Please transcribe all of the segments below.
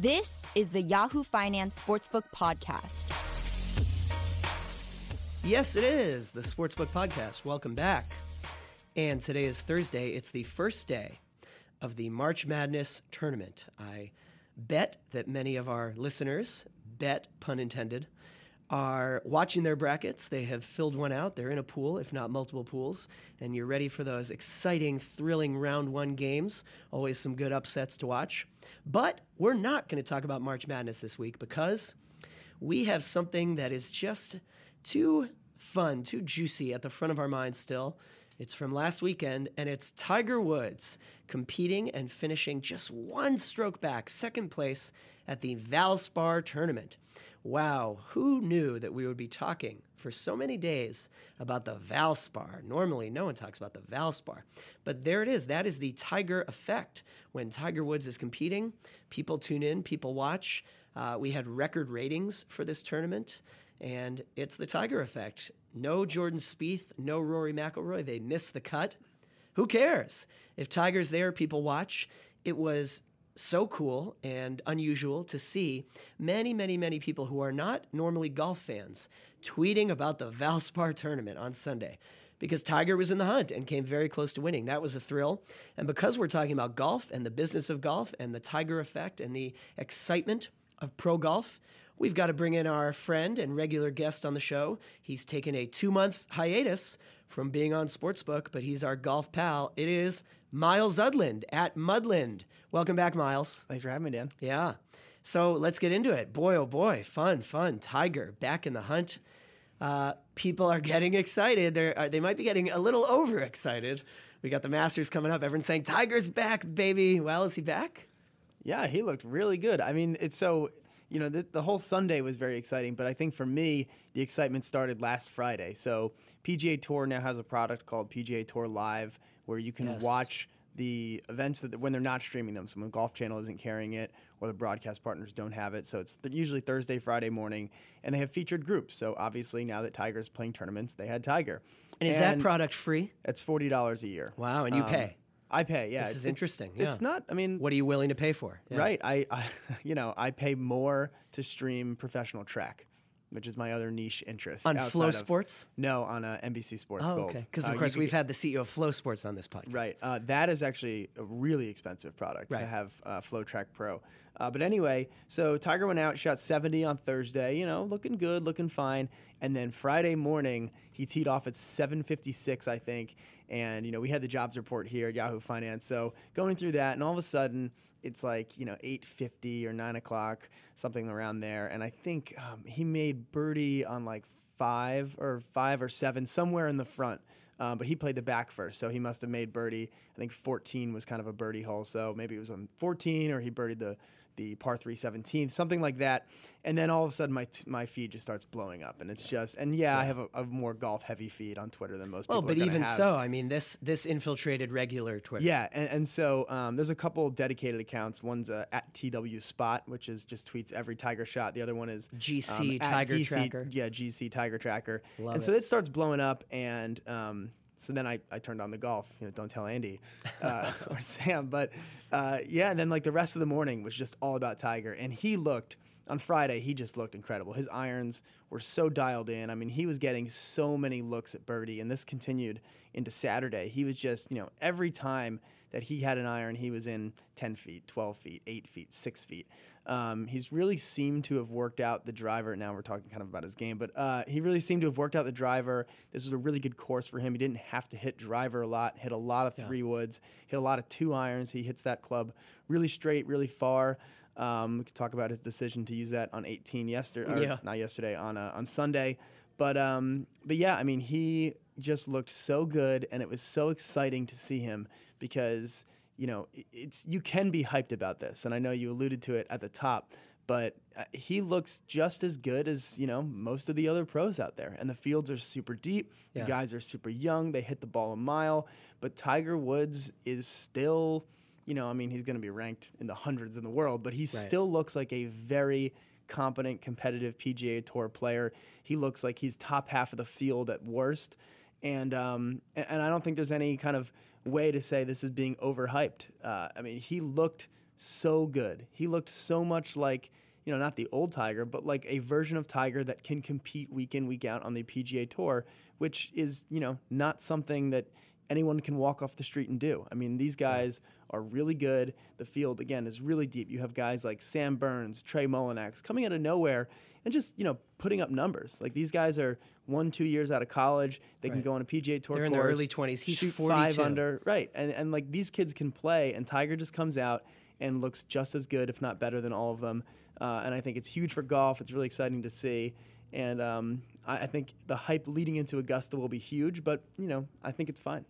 This is the Yahoo Finance Sportsbook Podcast. Yes, it is the Sportsbook Podcast. Welcome back. And today is Thursday. It's the first day of the March Madness tournament. I bet that many of our listeners, bet, pun intended, are watching their brackets. They have filled one out. They're in a pool, if not multiple pools, and you're ready for those exciting, thrilling round one games. Always some good upsets to watch. But we're not going to talk about March Madness this week because we have something that is just too fun, too juicy at the front of our minds still. It's from last weekend, and it's Tiger Woods competing and finishing just one stroke back, second place at the Valspar tournament. Wow, who knew that we would be talking for so many days about the Valspar? Normally, no one talks about the Valspar. But there it is. That is the Tiger effect. When Tiger Woods is competing, people tune in, people watch. Uh, we had record ratings for this tournament, and it's the Tiger effect. No Jordan Spieth, no Rory McIlroy. They missed the cut. Who cares? If Tiger's there, people watch. It was so cool and unusual to see many, many, many people who are not normally golf fans tweeting about the Valspar tournament on Sunday because Tiger was in the hunt and came very close to winning. That was a thrill. And because we're talking about golf and the business of golf and the Tiger effect and the excitement of pro golf, we've got to bring in our friend and regular guest on the show. He's taken a two month hiatus from being on Sportsbook, but he's our golf pal. It is Myles Udland at Mudland. Welcome back, Myles. Thanks for having me, Dan. Yeah. So let's get into it. Boy, oh boy, fun, fun. Tiger back in the hunt. Uh, people are getting excited. They're, uh, they might be getting a little overexcited. We got the Masters coming up. Everyone's saying, Tiger's back, baby. Well, is he back? Yeah, he looked really good. I mean, it's so, you know, the, the whole Sunday was very exciting, but I think for me, the excitement started last Friday. So PGA Tour now has a product called PGA Tour Live where you can Yes. watch the events that when they're not streaming them. So when Golf Channel isn't carrying it or the broadcast partners don't have it. So it's th- usually Thursday, Friday morning, and they have featured groups. So obviously now that Tiger's playing tournaments, they had Tiger. And is that product free? It's forty dollars a year. Wow, and you Um, pay. I pay. Yeah, This is it's- interesting, It's yeah. not. I mean, What are you willing to pay for? Yeah. Right. I, I, you know, I pay more to stream professional track, which is my other niche interest. On Flow of- Sports? No, on uh, NBC Sports Oh, Gold. okay. Because, Uh, of you course, we've get- had the CEO of FloSports on this podcast. Right. Uh, that is actually a really expensive product Right. to have uh, FloTrack Pro. Uh, but anyway, so Tiger went out, shot 70 on Thursday, you know, looking good, looking fine. And then Friday morning, he teed off at 756, I think. And, you know, we had the jobs report here at Yahoo Finance. So going through that, and all of a sudden, it's like, you know, 8.50 or 9 o'clock, something around there. And I think um, he made birdie on like five or five or seven, somewhere in the front. Um, but he played the back first, so he must have made birdie. I think 14 was kind of a birdie hole, so maybe it was on 14 or he birdied the the par 3 17, something like that. And then all of a sudden, my t- my feed just starts blowing up, and it's just and yeah, I have a, a more golf heavy feed on Twitter than most Well, people. but even have. so, I mean, this this infiltrated regular Twitter. Yeah, and, and so um, there's a couple dedicated accounts. One's uh, at TW Spot, which is just tweets every Tiger shot. The other one is GC at Tiger GC Tracker. Yeah, GC Tiger Tracker. Love and it. so it starts blowing up, and um, so then I, I turned on the golf. You know, don't tell Andy uh, or Sam, but uh, yeah. And then like the rest of the morning was just all about Tiger, and he looked. On Friday, he just looked incredible. His irons were so dialed in. I mean, he was getting so many looks at birdie, and this continued into Saturday. He was just, you know, every time that he had an iron, he was in 10 feet, 12 feet, 8 feet, 6 feet. Um, he's really seemed to have worked out the driver. Now we're talking kind of about his game, but uh, he really seemed to have worked out the driver. This was a really good course for him. He didn't have to hit driver a lot, hit a lot of three woods, hit a lot of two irons. He hits that club really straight, really far. Um, we could talk about his decision to use that on 18 yesterday, Yeah. not yesterday, on uh, on Sunday. But um, but yeah, I mean, he just looked so good, and it was so exciting to see him because you know it's you can be hyped about this, and I know you alluded to it at the top. But uh, he looks just as good as you know most of the other pros out there, and the fields are super deep. Yeah. The guys are super young; they hit the ball a mile. But Tiger Woods is still, you know, I mean, he's going to be ranked in the hundreds in the world, but he still looks like a very competent, competitive PGA Tour player. He looks like he's top half of the field at worst, and um, and, and I don't think there's any kind of way to say this is being overhyped. Uh, I mean, he looked so good. He looked so much like, you know, not the old Tiger, but like a version of Tiger that can compete week in, week out on the PGA Tour, which is, you know, not something that anyone can walk off the street and do. I mean, these guys are really good. The field, again, is really deep. You have guys like Sam Burns, Trey Mullinax coming out of nowhere and just, you know, putting up numbers. Like these guys are one, two years out of college. They can go on a PGA Tour They're in their early 20s. He's shoot 42. five under. Right. And, and like these kids can play, and Tiger just comes out and looks just as good, if not better than all of them. Uh, and I think it's huge for golf. It's really exciting to see. And um, I, I think the hype leading into Augusta will be huge, but, you know, I think it's fine.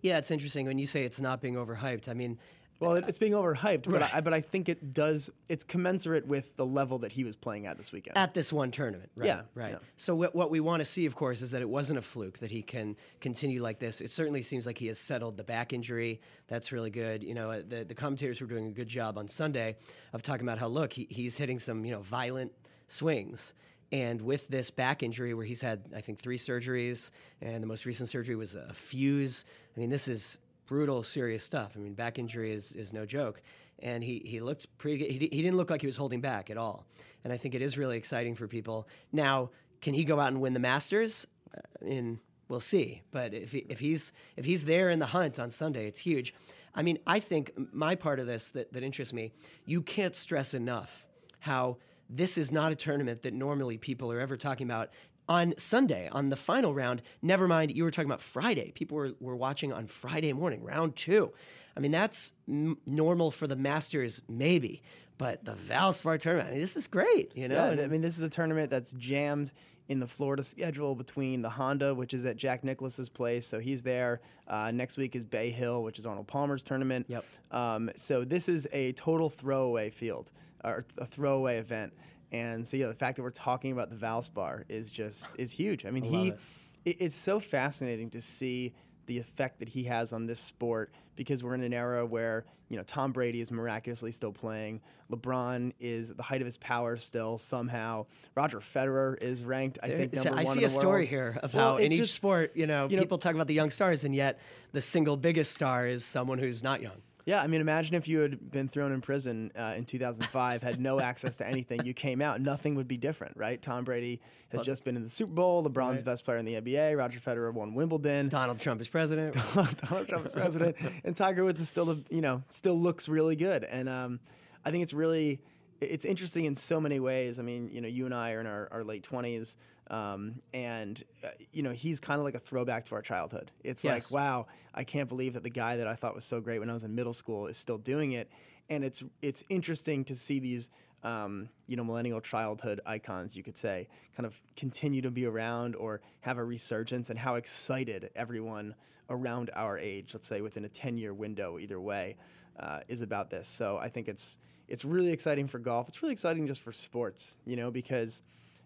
Yeah, it's interesting when you say it's not being overhyped. I mean, Well, it, it's being overhyped, but, Right. I, but I think it does. It's commensurate with the level that he was playing at this weekend. at this one tournament, right? Yeah, right. yeah. So what, what we want to see, of course, is that it wasn't a fluke that he can continue like this. It certainly seems like he has settled the back injury. That's really good. You know, uh, the the commentators were doing a good job on Sunday of talking about how look he, he's hitting some you know violent swings. And with this back injury, where he's had, I think, three surgeries, and the most recent surgery was a fuse. I mean, this is brutal, serious stuff. I mean, back injury is, is no joke. And he, he looked pretty. He, he didn't look like he was holding back at all. And I think it is really exciting for people. Now, can he go out and win the Masters? I mean, we'll see. But if, he, if, he's, if he's there in the hunt on Sunday, it's huge. I mean, I think my part of this that, that interests me, you can't stress enough how this is not a tournament that normally people are ever talking about on Sunday, on the final round. Never mind, you were talking about Friday. People were, were watching on Friday morning, round two. I mean, that's m- normal for the Masters, maybe. But the Valspar tournament, I mean, this is great, you know? Yeah, I mean, this is a tournament that's jammed in the Florida schedule between the Honda, which is at Jack Nicklaus's place, so he's there. Uh, next week is Bay Hill, which is Arnold Palmer's tournament. Yep. Um, so this is a total throwaway field or a throwaway event. And so yeah, the fact that we're talking about the Valspar is just is huge. I mean, he it. it, it's so fascinating to see the effect that he has on this sport because we're in an era where you know Tom Brady is miraculously still playing, LeBron is at the height of his power still somehow, Roger Federer is ranked I think number I one see in a story here of Well, how in each just- sport, you know, you know- people talk about the young stars, and yet the single biggest star is someone who's not young. Yeah, I mean, imagine if you had been thrown in prison uh, in 2005, had no access to anything, you came out, nothing would be different, right? Tom Brady has just been in the Super Bowl, LeBron's Right. best player in the NBA, Roger Federer won Wimbledon. Donald Trump is president. Donald Trump is president, and Tiger Woods is still, you know, still looks really good. And um, I think it's really, it's interesting in so many ways. I mean, you know, you and I are in our, our late twenties, um, and uh, you know, he's kind of like a throwback to our childhood. It's Yes. like, wow, I can't believe that the guy that I thought was so great when I was in middle school is still doing it. And it's it's interesting to see these. Um, you know, millennial childhood icons, you could say, kind of continue to be around or have a resurgence, and how excited everyone around our age, let's say within a 10 year window, either way, uh, is about this. So I think it's it's really exciting for golf. It's really exciting just for sports, you know, because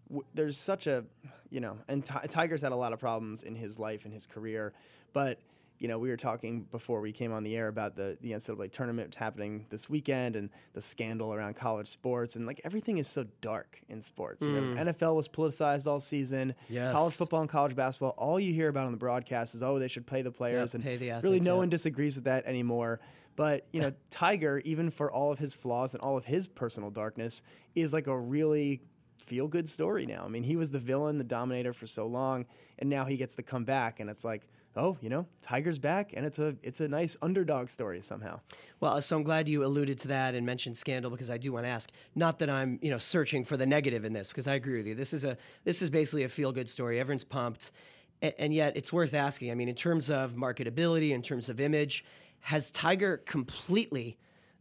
w- there's such a, you know, and Ti- Tiger's had a lot of problems in his life and his career, but you know, we were talking before we came on the air about the the NCAA tournament happening this weekend and the scandal around college sports and like everything is so dark in sports. You know, mm. NFL was politicized all season. Yes. College football and college basketball, all you hear about on the broadcast is oh they should pay the players and pay the really no yeah. one disagrees with that anymore. But you know, Tiger, even for all of his flaws and all of his personal darkness, is like a really feel good story now. I mean, he was the villain, the dominator for so long, and now he gets to come back, and it's like, oh, you know, Tiger's back, and it's a it's a nice underdog story somehow. Well, so I'm glad you alluded to that and mentioned scandal because I do want to ask. Not that I'm, you know, searching for the negative in this because I agree with you. This is a this is basically a feel good story. Everyone's pumped, and, and yet it's worth asking. I mean, in terms of marketability, in terms of image, has Tiger completely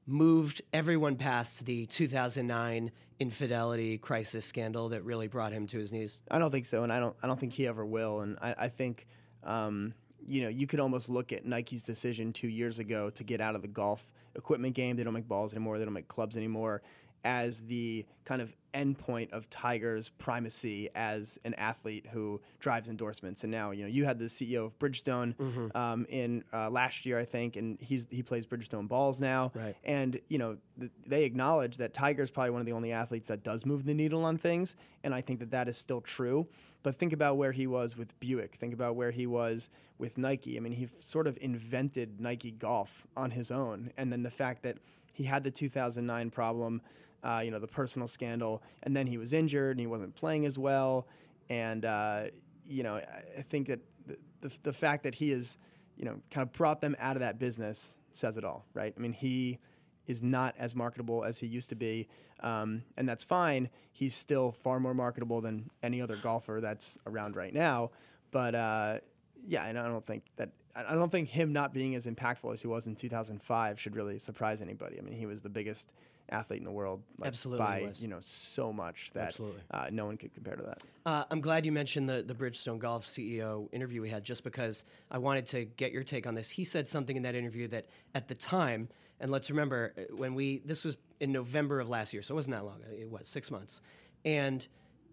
moved everyone past the 2009 infidelity crisis scandal that really brought him to his knees? I don't think so, and I don't I don't think he ever will. And I, I think um, you know you could almost look at Nike's decision two years ago to get out of the golf equipment game. They don't make balls anymore. They don't make clubs anymore. As the kind of endpoint of Tiger's primacy as an athlete who drives endorsements, and now you know you had the CEO of Bridgestone um, in uh, last year, I think, and he's he plays Bridgestone balls now, Right. and you know th- they acknowledge that Tiger's probably one of the only athletes that does move the needle on things, and I think that that is still true. But think about where he was with Buick. Think about where he was with Nike. I mean, he sort of invented Nike golf on his own. And then the fact that he had the 2009 problem, uh, you know, the personal scandal, and then he was injured and he wasn't playing as well. And, uh, you know, I, think that the, the, the fact that he is, you know, kind of brought them out of that business says it all, right? I mean, he is not as marketable as he used to be, um, and that's fine. He's still far more marketable than any other golfer that's around right now. But uh, yeah, and I don't think that I don't think him not being as impactful as he was in 2005 should really surprise anybody. I mean, he was the biggest athlete in the world, like, Absolutely by was. you know so much that uh, no one could compare to that. Uh, I'm glad you mentioned the, the Bridgestone Golf CEO interview we had just because I wanted to get your take on this. He said something in that interview that at the time, and let's remember uh, when we, this was in November of last year, so it wasn't that long, it was six months. And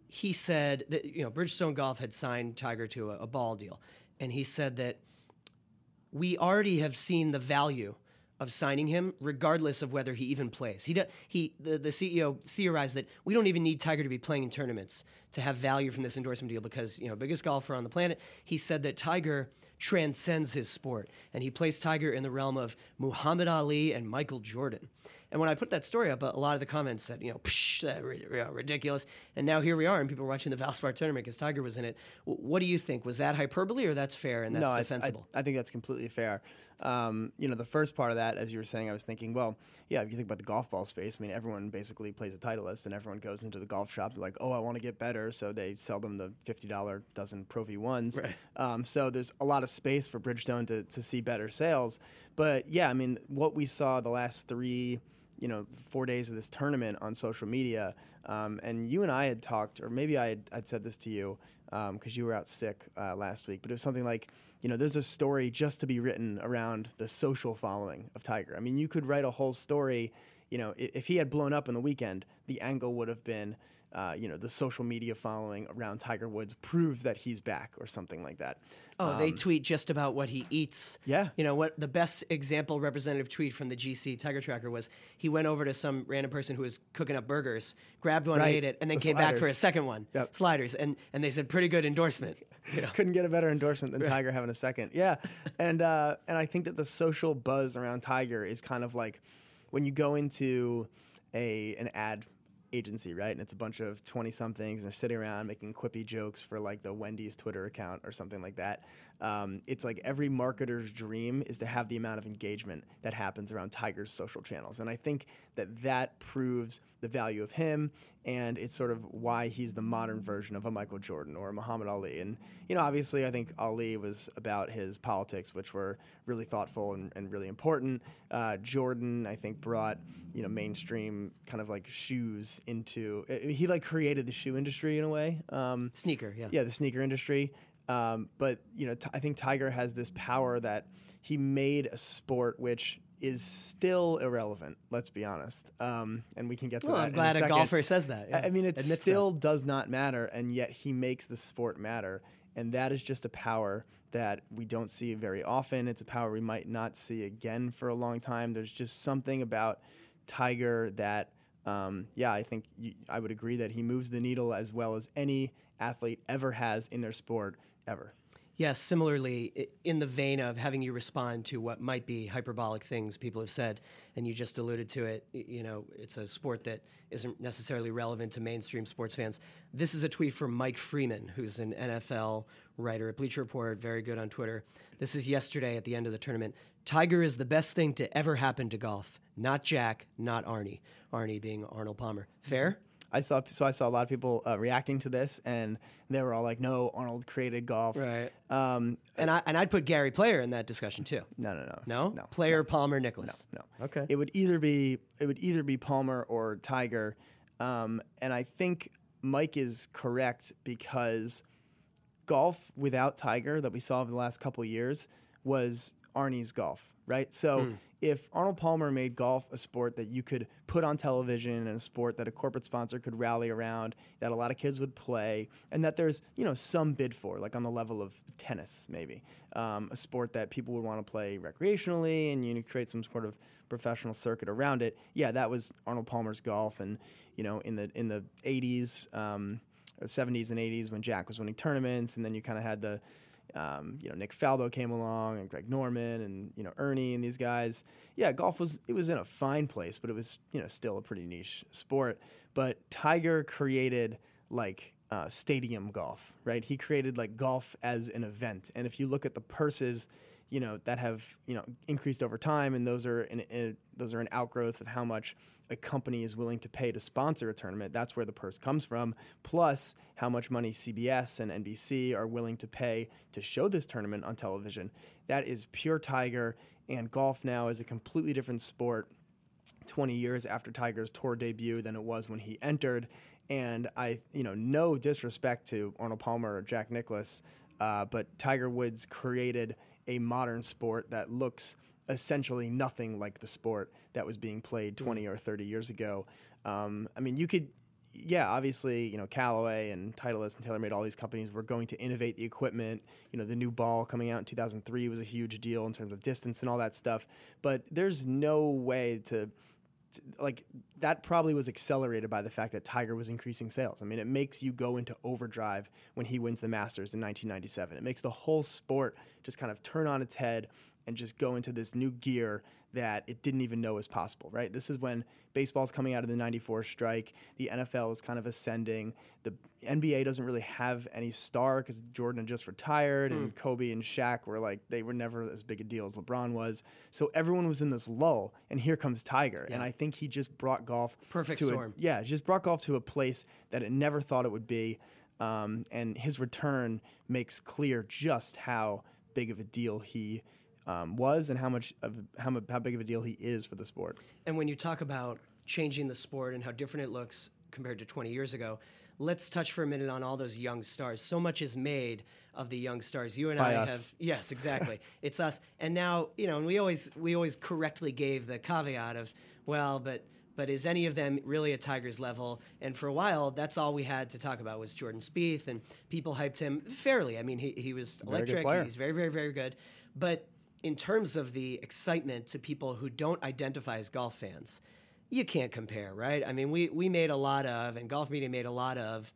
he said that, you know, Bridgestone Golf had signed Tiger to a, a ball deal. And he said that we already have seen the value of signing him, regardless of whether he even plays. He, do, he the, the CEO theorized that we don't even need Tiger to be playing in tournaments to have value from this endorsement deal because you know biggest golfer on the planet. He said that Tiger transcends his sport, and he placed Tiger in the realm of Muhammad Ali and Michael Jordan. And when I put that story up, a lot of the comments said, you know, Psh, that ri- you know, ridiculous. And now here we are, and people are watching the Valspar tournament because Tiger was in it. W- what do you think? Was that hyperbole, or that's fair and that's no, I- defensible? I, I think that's completely fair. Um, you know, the first part of that, as you were saying, I was thinking, well, yeah, if you think about the golf ball space, I mean, everyone basically plays a Titleist, and everyone goes into the golf shop like, oh, I want to get better, so they sell them the fifty dollar dozen Pro V ones. Right. Um, so there's a lot of space for Bridgestone to to see better sales. But yeah, I mean, what we saw the last three you know four days of this tournament on social media um, and you and i had talked or maybe i had I'd said this to you because you were out sick uh, last week but it was something like you know there's a story just to be written around the social following of tiger. I mean you could write a whole story you know if he had blown up in the weekend the angle would have been uh, you know the social media following around tiger woods proves that he's back or something like that Oh, they tweet just about what he eats. Um, Yeah. You know, what the best example representative tweet from the GC Tiger Tracker was he went over to some random person who was cooking up burgers, grabbed one, Right. ate it, and then The came back for a second one. Yep. Sliders. And and they said pretty good endorsement. You know. couldn't get a better endorsement than Tiger having a second. Yeah, and uh, and I think that the social buzz around Tiger is kind of like when you go into a an ad agency, right? And it's a bunch of twenty somethings and they're sitting around making quippy jokes for like the Wendy's Twitter account or something like that. Um, it's like every marketer's dream is to have the amount of engagement that happens around Tiger's social channels, and I think that that proves the value of him, and it's sort of why he's the modern version of a Michael Jordan or a Muhammad Ali. And you know, obviously, I think Ali was about his politics, which were really thoughtful and, and really important. Uh, Jordan, I think, brought you know mainstream kind of like shoes into. I- He like created the shoe industry in a way. Um, Sneaker, yeah. yeah, the sneaker industry. Um, but you know, t- I think Tiger has this power that he made a sport which is still irrelevant. Let's be honest. Um, and we can get to Well, that. I'm glad a, second. golfer says that. I- I mean, it Admits that. still does not matter, and yet he makes the sport matter. And that is just a power that we don't see very often. It's a power we might not see again for a long time. There's just something about Tiger that, um, yeah, I think you, I would agree that he moves the needle as well as any athlete ever has in their sport ever. Yes, similarly, in the vein of having you respond to what might be hyperbolic things people have said, and you just alluded to it, you know, it's a sport that isn't necessarily relevant to mainstream sports fans. This is a tweet from Mike Freeman, who's an NFL writer at Bleacher Report, very good on Twitter. This is yesterday at the end of the tournament. Tiger is the best thing to ever happen to golf. Not Jack, not Arnie. Arnie being Arnold Palmer. Fair? I saw so I saw a lot of people uh, reacting to this, and they were all like, "No, Arnold created golf." Right. Um, And I and I'd put Gary Player in that discussion too. no, no, no, No? no. Player, Palmer, Nicklaus. No. Okay. It would either be it would either be Palmer or Tiger, um, and I think Mike is correct because golf without Tiger that we saw over the last couple years was Arnie's golf, right? So if Arnold Palmer made golf a sport that you could put on television and a sport that a corporate sponsor could rally around, that a lot of kids would play, and that there's you know some bid for, like on the level of tennis, maybe um, a sport that people would want to play recreationally, and you know, create some sort of professional circuit around it. Yeah, that was Arnold Palmer's golf, and you know in the in the 80s. Um, 70s and 80s when Jack was winning tournaments, and then you kind of had the um, you know, Nick Faldo came along and Greg Norman and you know Ernie and these guys. Yeah, golf was it was in a fine place, but it was you know still a pretty niche sport. But Tiger created like uh, stadium golf, right? He created like golf as an event, and if you look at the purses, you know that have you know increased over time, and those are in, those are an outgrowth of how much a company is willing to pay to sponsor a tournament. That's where the purse comes from. Plus, how much money CBS and NBC are willing to pay to show this tournament on television. That is pure Tiger, and golf now is a completely different sport 20 years after Tiger's tour debut than it was when he entered. And I, you know, no disrespect to Arnold Palmer or Jack Nicklaus, uh, but Tiger Woods created a modern sport that looks essentially nothing like the sport that was being played hmm. 20 or 30 years ago. Um, I mean, you could, yeah, obviously, you know, Callaway and Titleist and TaylorMade, all these companies were going to innovate the equipment. You know, the new ball coming out in 2003 was a huge deal in terms of distance and all that stuff. But there's no way to, to like, that probably was accelerated by the fact that Tiger was increasing sales. I mean, it makes you go into overdrive when he wins the Masters in 1997. It makes the whole sport just kind of turn on its head and just go into this new gear that it didn't even know was possible, right? This is when baseball's coming out of the 94 strike, the NFL is kind of ascending, the NBA doesn't really have any star because Jordan had just retired mm. and hmm. Kobe and Shaq were like, they were never as big a deal as LeBron was. So everyone was in this lull, and here comes Tiger. Yeah. And I think he just brought golf Perfect to storm. A, yeah, just brought golf to a place that it never thought it would be. Um, and his return makes clear just how big of a deal he um, was and how much of how, how big of a deal he is for the sport. And when you talk about changing the sport and how different it looks compared to 20 years ago, let's touch for a minute on all those young stars. So much is made of the young stars. You and By I us. have yes, exactly. it's us. And now, you know, and we always we always correctly gave the caveat of, well, but but is any of them really at Tiger's level? And for a while, that's all we had to talk about was Jordan Spieth, and people hyped him fairly. I mean, he, he was very electric. He's very, very, very good. But in terms of the excitement to people who don't identify as golf fans, you can't compare, right? I mean, we, we made a lot of, and Golf Media made a lot of,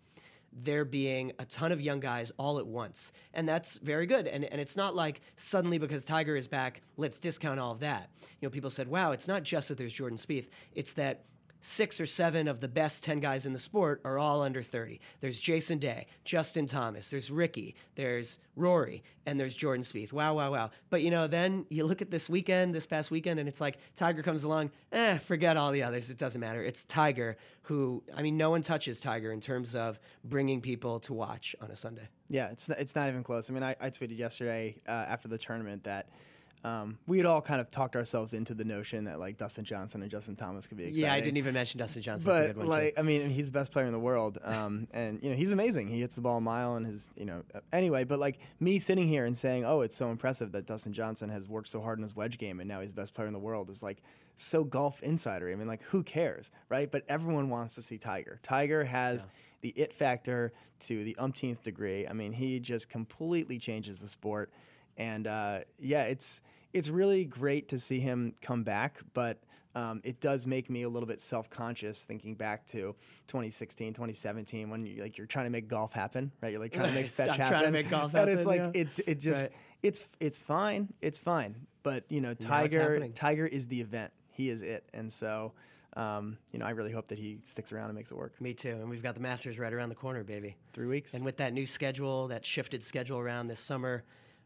there being a ton of young guys all at once. And that's very good. And, and it's not like suddenly because Tiger is back, let's discount all of that. You know, people said, wow, it's not just that there's Jordan Spieth, it's that six or seven of the best 10 guys in the sport are all under 30. There's Jason Day, Justin Thomas, there's Rickie, there's Rory, and there's Jordan Spieth. Wow, wow, wow. But you know, then you look at this weekend, this past weekend, and it's like Tiger comes along, eh, forget all the others. It doesn't matter. It's Tiger who, I mean, no one touches Tiger in terms of bringing people to watch on a Sunday. Yeah, it's, it's not even close. I mean, I, I tweeted yesterday uh, after the tournament that – um, we had all kind of talked ourselves into the notion that like Dustin Johnson and Justin Thomas could be exciting. Yeah, I didn't even mention Dustin Johnson. But like, too. I mean, he's the best player in the world, um, and you know he's amazing. He hits the ball a mile, and his you know uh, anyway. But like me sitting here and saying, oh, it's so impressive that Dustin Johnson has worked so hard in his wedge game, and now he's the best player in the world is like so golf insider. I mean, like who cares, right? But everyone wants to see Tiger. Tiger has. Yeah. The it factor to the umpteenth degree. I mean, he just completely changes the sport, and uh, yeah, it's it's really great to see him come back, but um, it does make me a little bit self-conscious thinking back to 2016, 2017 when you like you're trying to make golf happen, right? You're like trying to make fetch happen. Trying to make golf happen. And it's like yeah. it it just right. it's it's fine, it's fine. But you know, Tiger Tiger is the event. He is it, and so. Um, you know, I really hope that he sticks around and makes it work. Me too. And we've got the Masters right around the corner, baby. Three weeks. And with that new schedule, that shifted schedule around this summer,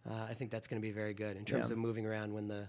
uh, I think that's going to be very good in terms yeah. of moving around. When the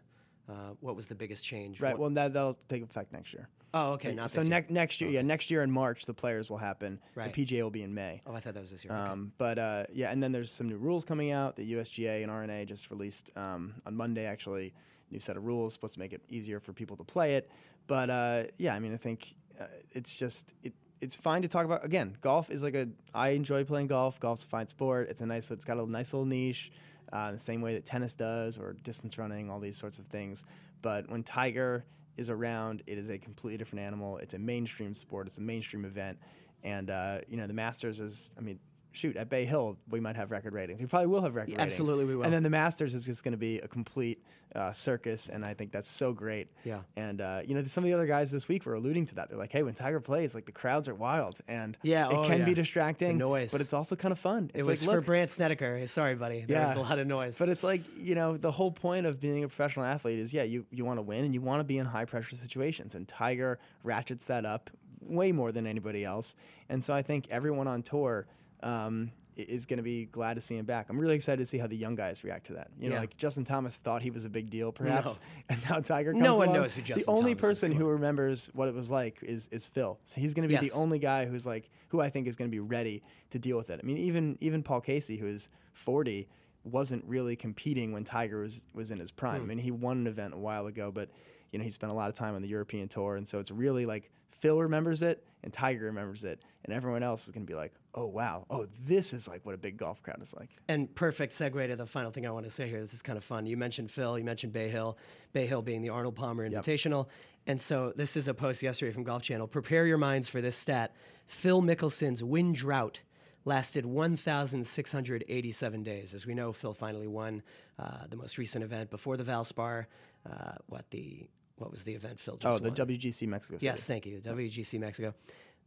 uh, what was the biggest change? Right. What? well, that that'll take effect next year. Oh, okay. Not so ne- next year, okay. yeah, next year in March, the players will happen. Right. The PGA will be in May. Oh, I thought that was this year. Um, okay. But uh, yeah, and then there's some new rules coming out. The USGA and R&A just released um, on Monday, actually, new set of rules supposed to make it easier for people to play it. But uh, yeah, I mean, I think uh, it's just it, it's fine to talk about. Again, golf is like a. I enjoy playing golf. Golf's a fine sport. It's a nice. It's got a nice little niche uh, the same way that tennis does or distance running, all these sorts of things. But when Tiger is around, it is a completely different animal. It's a mainstream sport. It's a mainstream event, and uh, you know the Masters is. I mean, shoot, at Bay Hill, we might have record ratings. We probably will have record Yeah, ratings. absolutely we will. And then the Masters is just going to be a complete uh, circus, and I think that's so great. Yeah. And uh, you know, some of the other guys this week were alluding to that. They're like, "Hey, when Tiger plays, like the crowds are wild, and Yeah, it oh, can yeah. be distracting, The noise. but it's also kind of fun. It It's was like, for Brandt Snedeker. Sorry, buddy. There was a lot of noise. but it's like you know the whole point of being a professional athlete is yeah you you want to win and you want to be in high pressure situations and Tiger ratchets that up way more than anybody else and so I think everyone on tour um, is going to be glad to see him back. I'm really excited to see how the young guys react to that. You know, Yeah. like Justin Thomas thought he was a big deal, perhaps, and now Tiger. No comes one along. knows who Justin The only Thomas person who remembers what it was like is is Phil. So he's going to be Yes. the only guy who's like who I think is going to be ready to deal with it. I mean, even even Paul Casey, who is 40, wasn't really competing when Tiger was was in his prime. Hmm. I mean, he won an event a while ago, but you know he spent a lot of time on the European tour, and so it's really like Phil remembers it and Tiger remembers it, and everyone else is going to be like, oh wow, oh this is like what a big golf crowd is like. And perfect segue to the final thing I want to say here. This is kind of fun. You mentioned Phil, you mentioned Bay Hill, Bay Hill being the Arnold Palmer Invitational. And so this is a post yesterday from Golf Channel. Prepare your minds for this stat. Phil Mickelson's win drought lasted 1,687 days. As we know, Phil finally won uh, the most recent event before the Valspar. Uh, what the what was the event Phil just Oh, the won? WGC Mexico City. Yes, thank you. The WGC Mexico.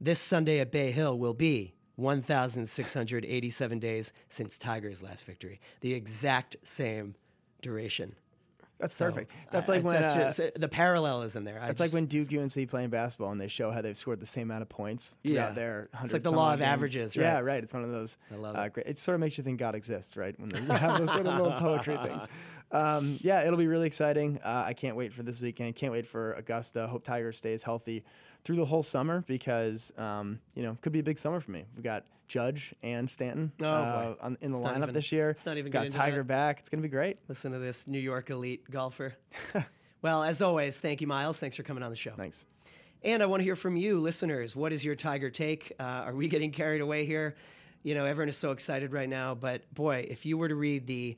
This Sunday at Bay Hill will be 1,687 days since Tiger's last victory. The exact same duration. that's So, perfect. That's I- like when that's uh, just- the parallelism there. It's like when Duke UNC playing basketball and they show how they've scored the same amount of points throughout Yeah. their It's like the law of game. averages, right? Yeah, right. right. It's one of those. I love uh, it. Great. It sort of makes you think God exists, right? When you have those sort of little poetry things. Um, yeah, it'll be really exciting. Uh, I can't wait for this weekend. Can't wait for Augusta. Hope Tiger stays healthy through the whole summer because um, you know could be a big summer for me. We got Judge and Stanton Oh, uh, on, in the lineup even- this year. let's not even got Tiger that. back. It's gonna be great. Listen to this New York elite golfer. well, as always, thank you, Myles. Thanks for coming on the show. Thanks. And I want to hear from you, listeners. What is your Tiger take? Uh, are we getting carried away here? You know, everyone is so excited right now. But boy, if you were to read the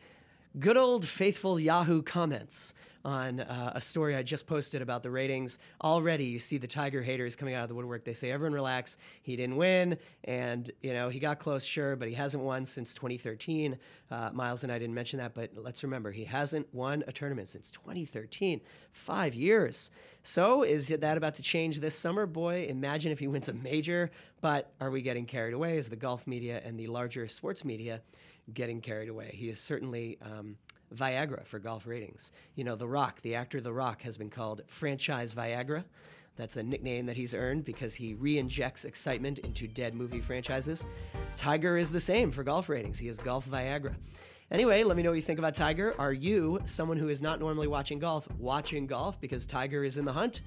good old faithful Yahoo comments on uh, a story I just posted about the ratings, already you see the Tiger haters coming out of the woodwork. They say, everyone relax. He didn't win. And, you know, he got close, sure, but he hasn't won since 2013. Uh, Myles and I didn't mention that, but let's remember, he hasn't won a tournament since 2013. Five years. So is that about to change this summer? Boy, imagine if he wins a major. But are we getting carried away? Is the golf media and the larger sports media getting carried away? He is certainly um, Viagra for golf ratings. You know, The Rock, the actor The Rock, has been called franchise Viagra. That's a nickname that he's earned because he re injects excitement into dead movie franchises. Tiger is the same for golf ratings. He is Golf Viagra. Anyway, let me know what you think about Tiger. Are you, someone who is not normally watching golf, watching golf because Tiger is in the hunt?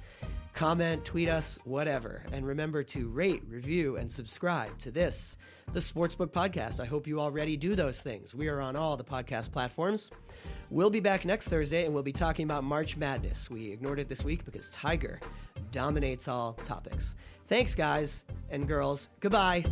Comment, tweet us, whatever. And remember to rate, review, and subscribe to this, the Sportsbook Podcast. I hope you already do those things. We are on all the podcast platforms. We'll be back next Thursday and we'll be talking about March Madness. We ignored it this week because Tiger dominates all topics. Thanks, guys and girls. Goodbye.